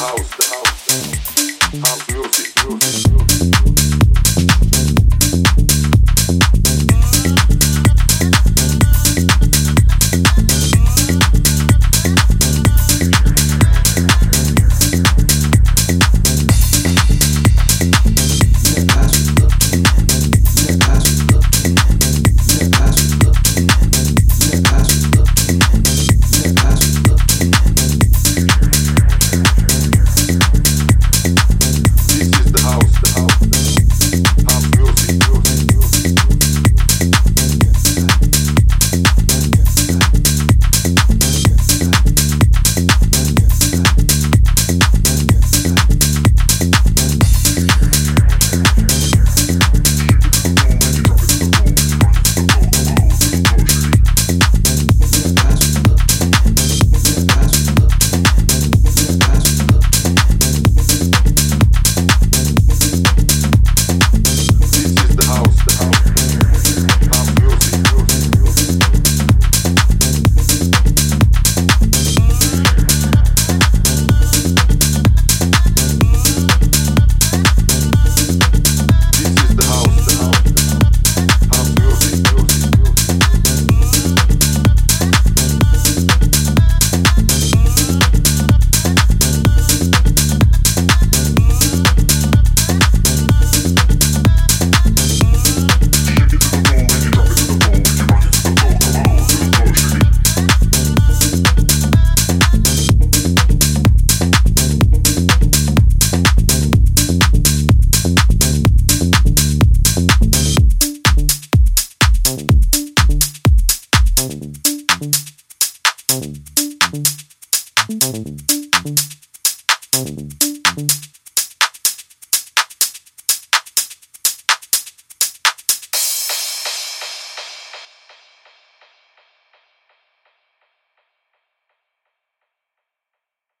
house.